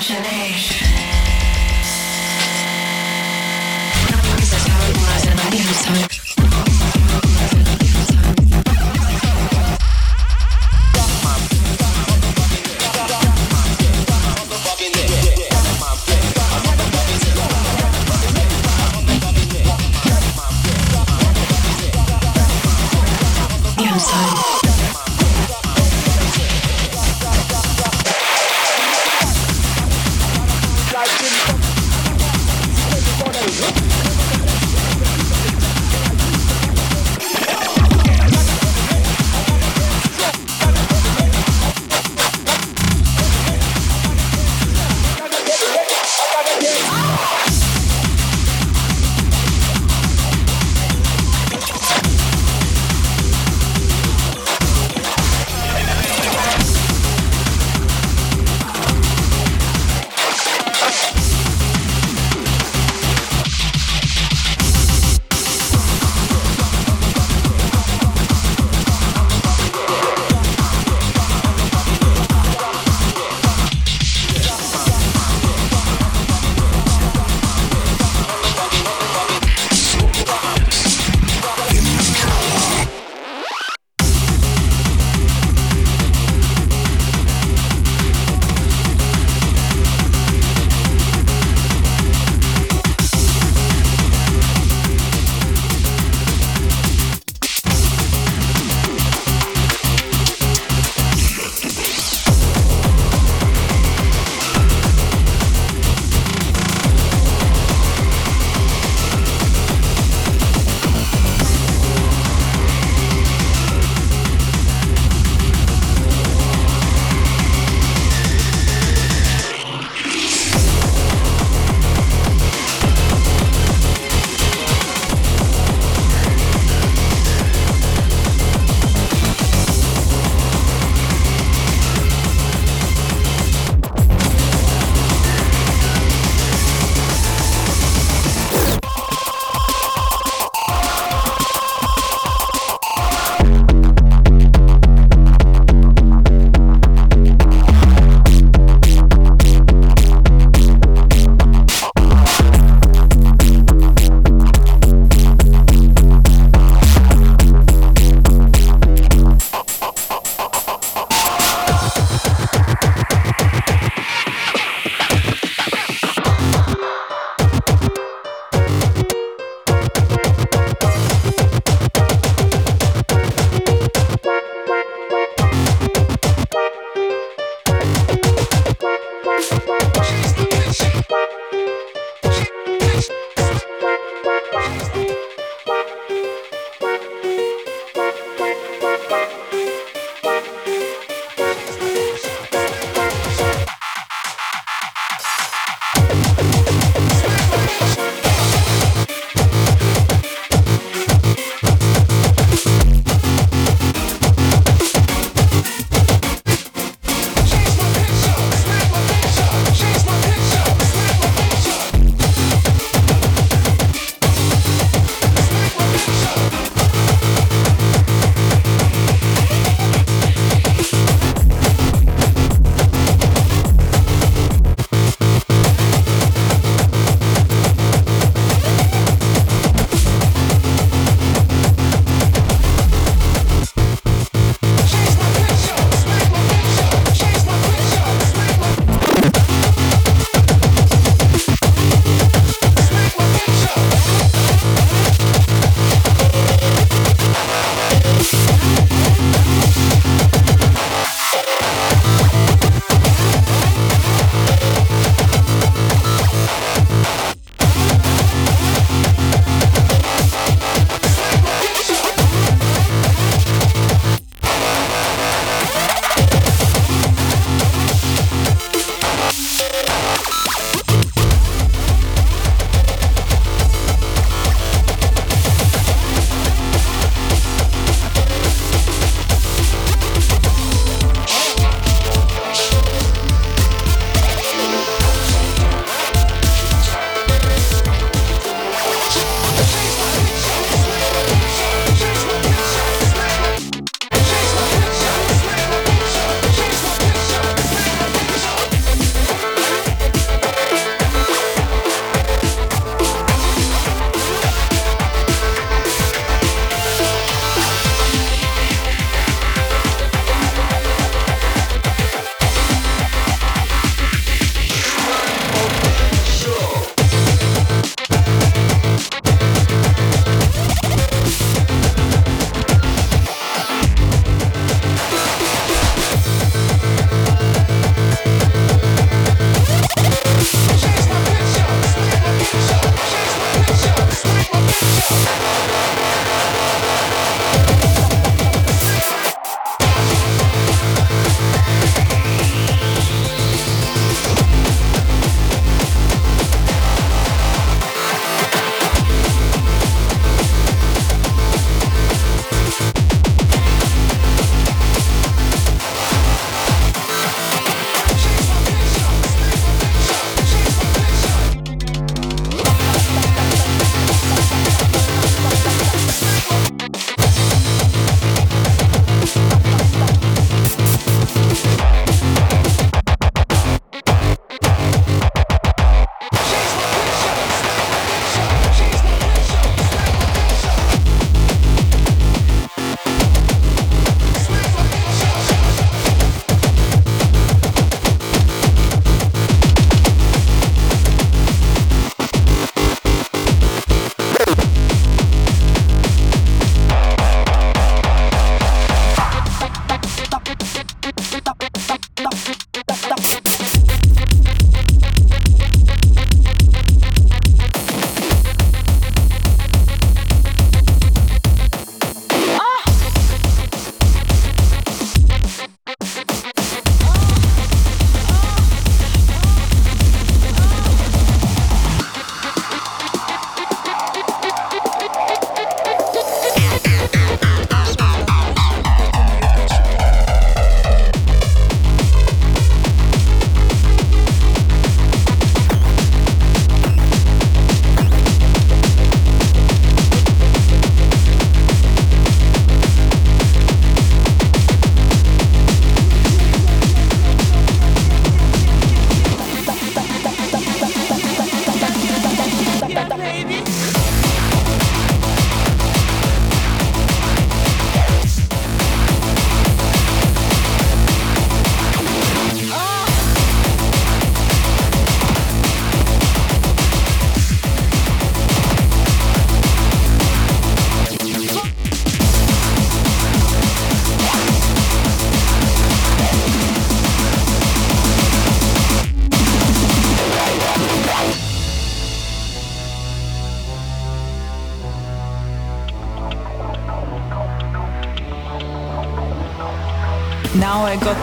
such.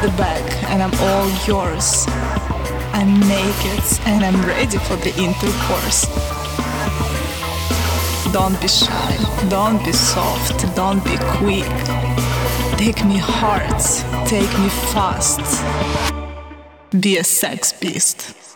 The bag and I'm all yours. I'm naked and I'm ready for the intercourse. Don't be shy, don't be soft, don't be quick. Take me hard, take me fast. Be a sex beast.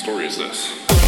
story is this?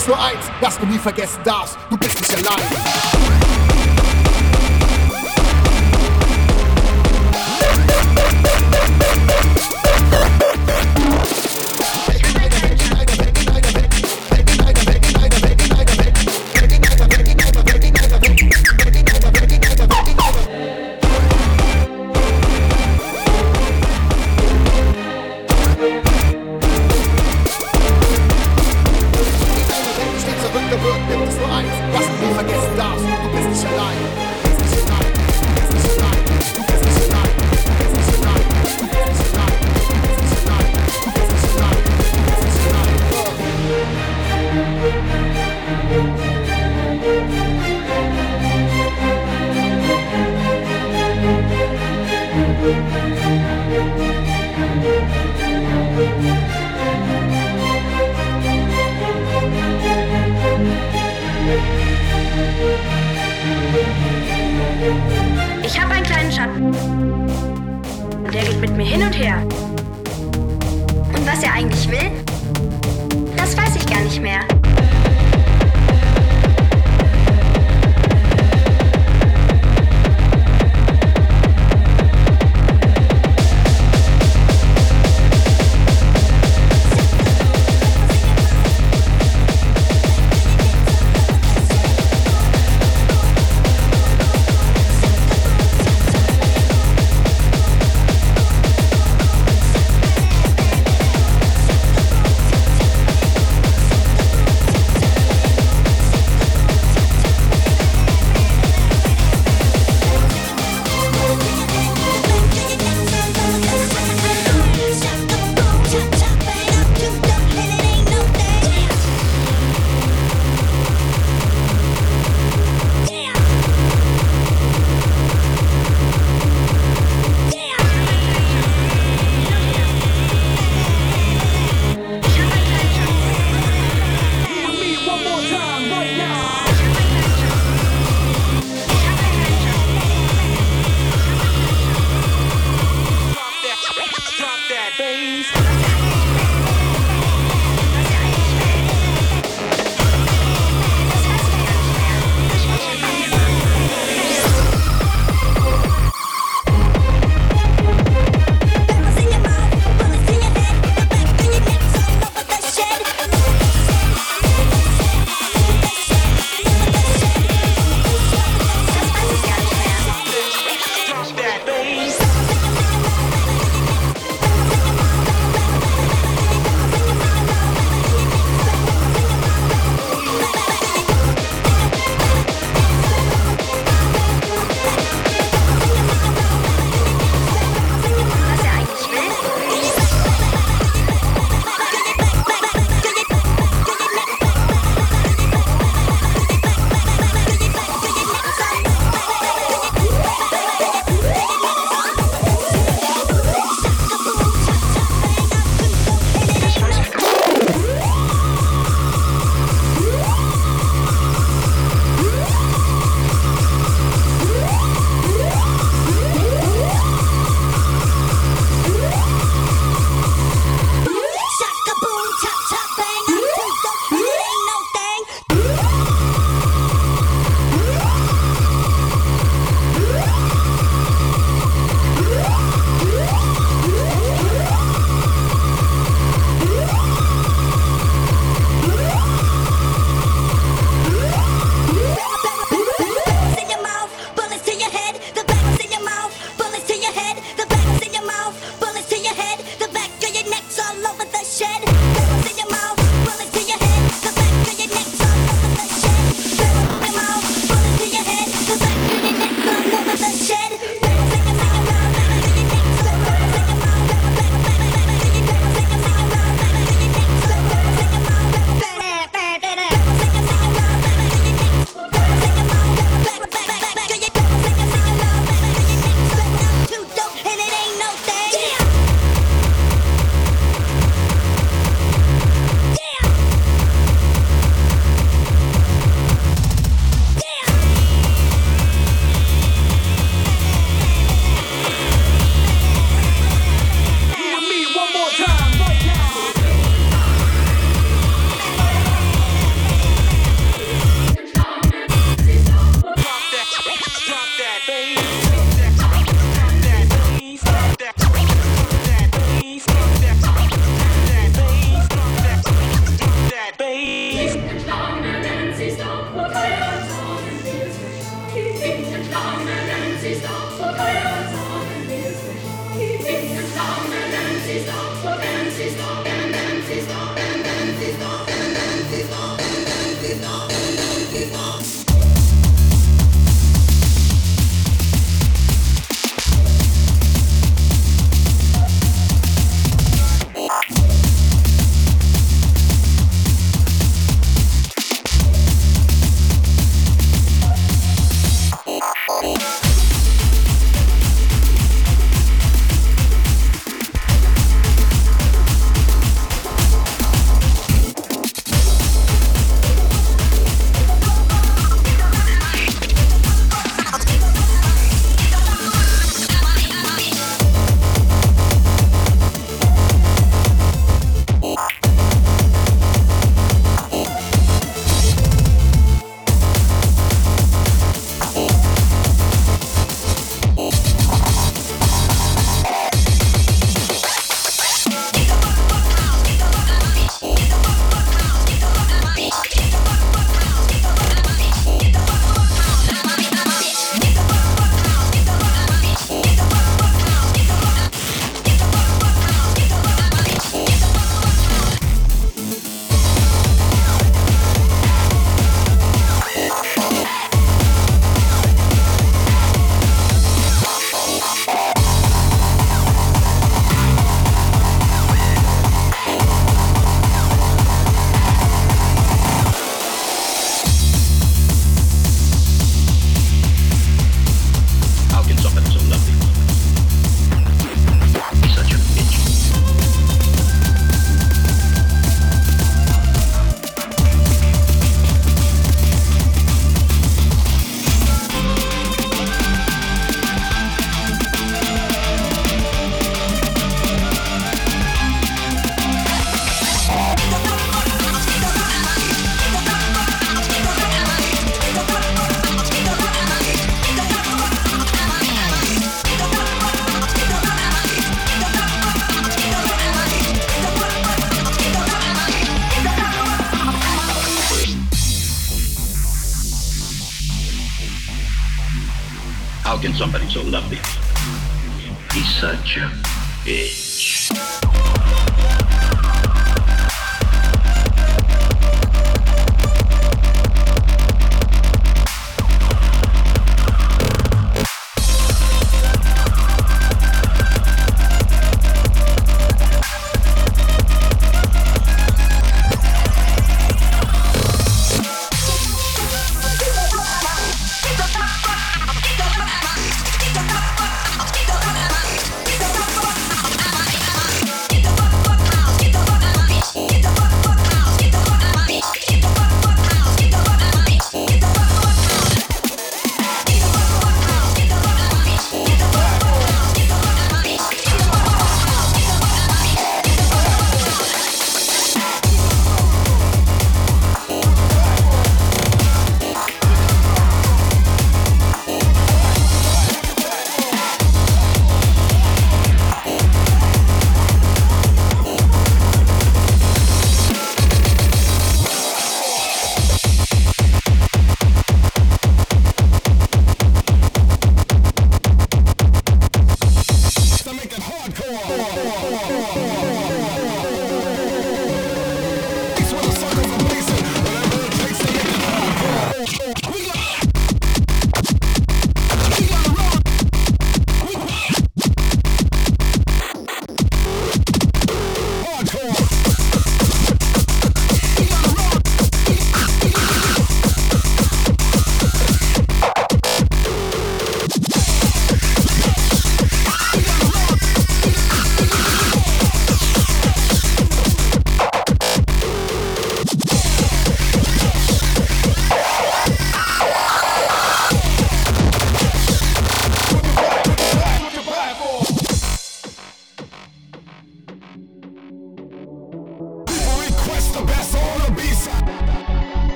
Es nur eins, das du nie vergessen darfst. Du bist nicht allein.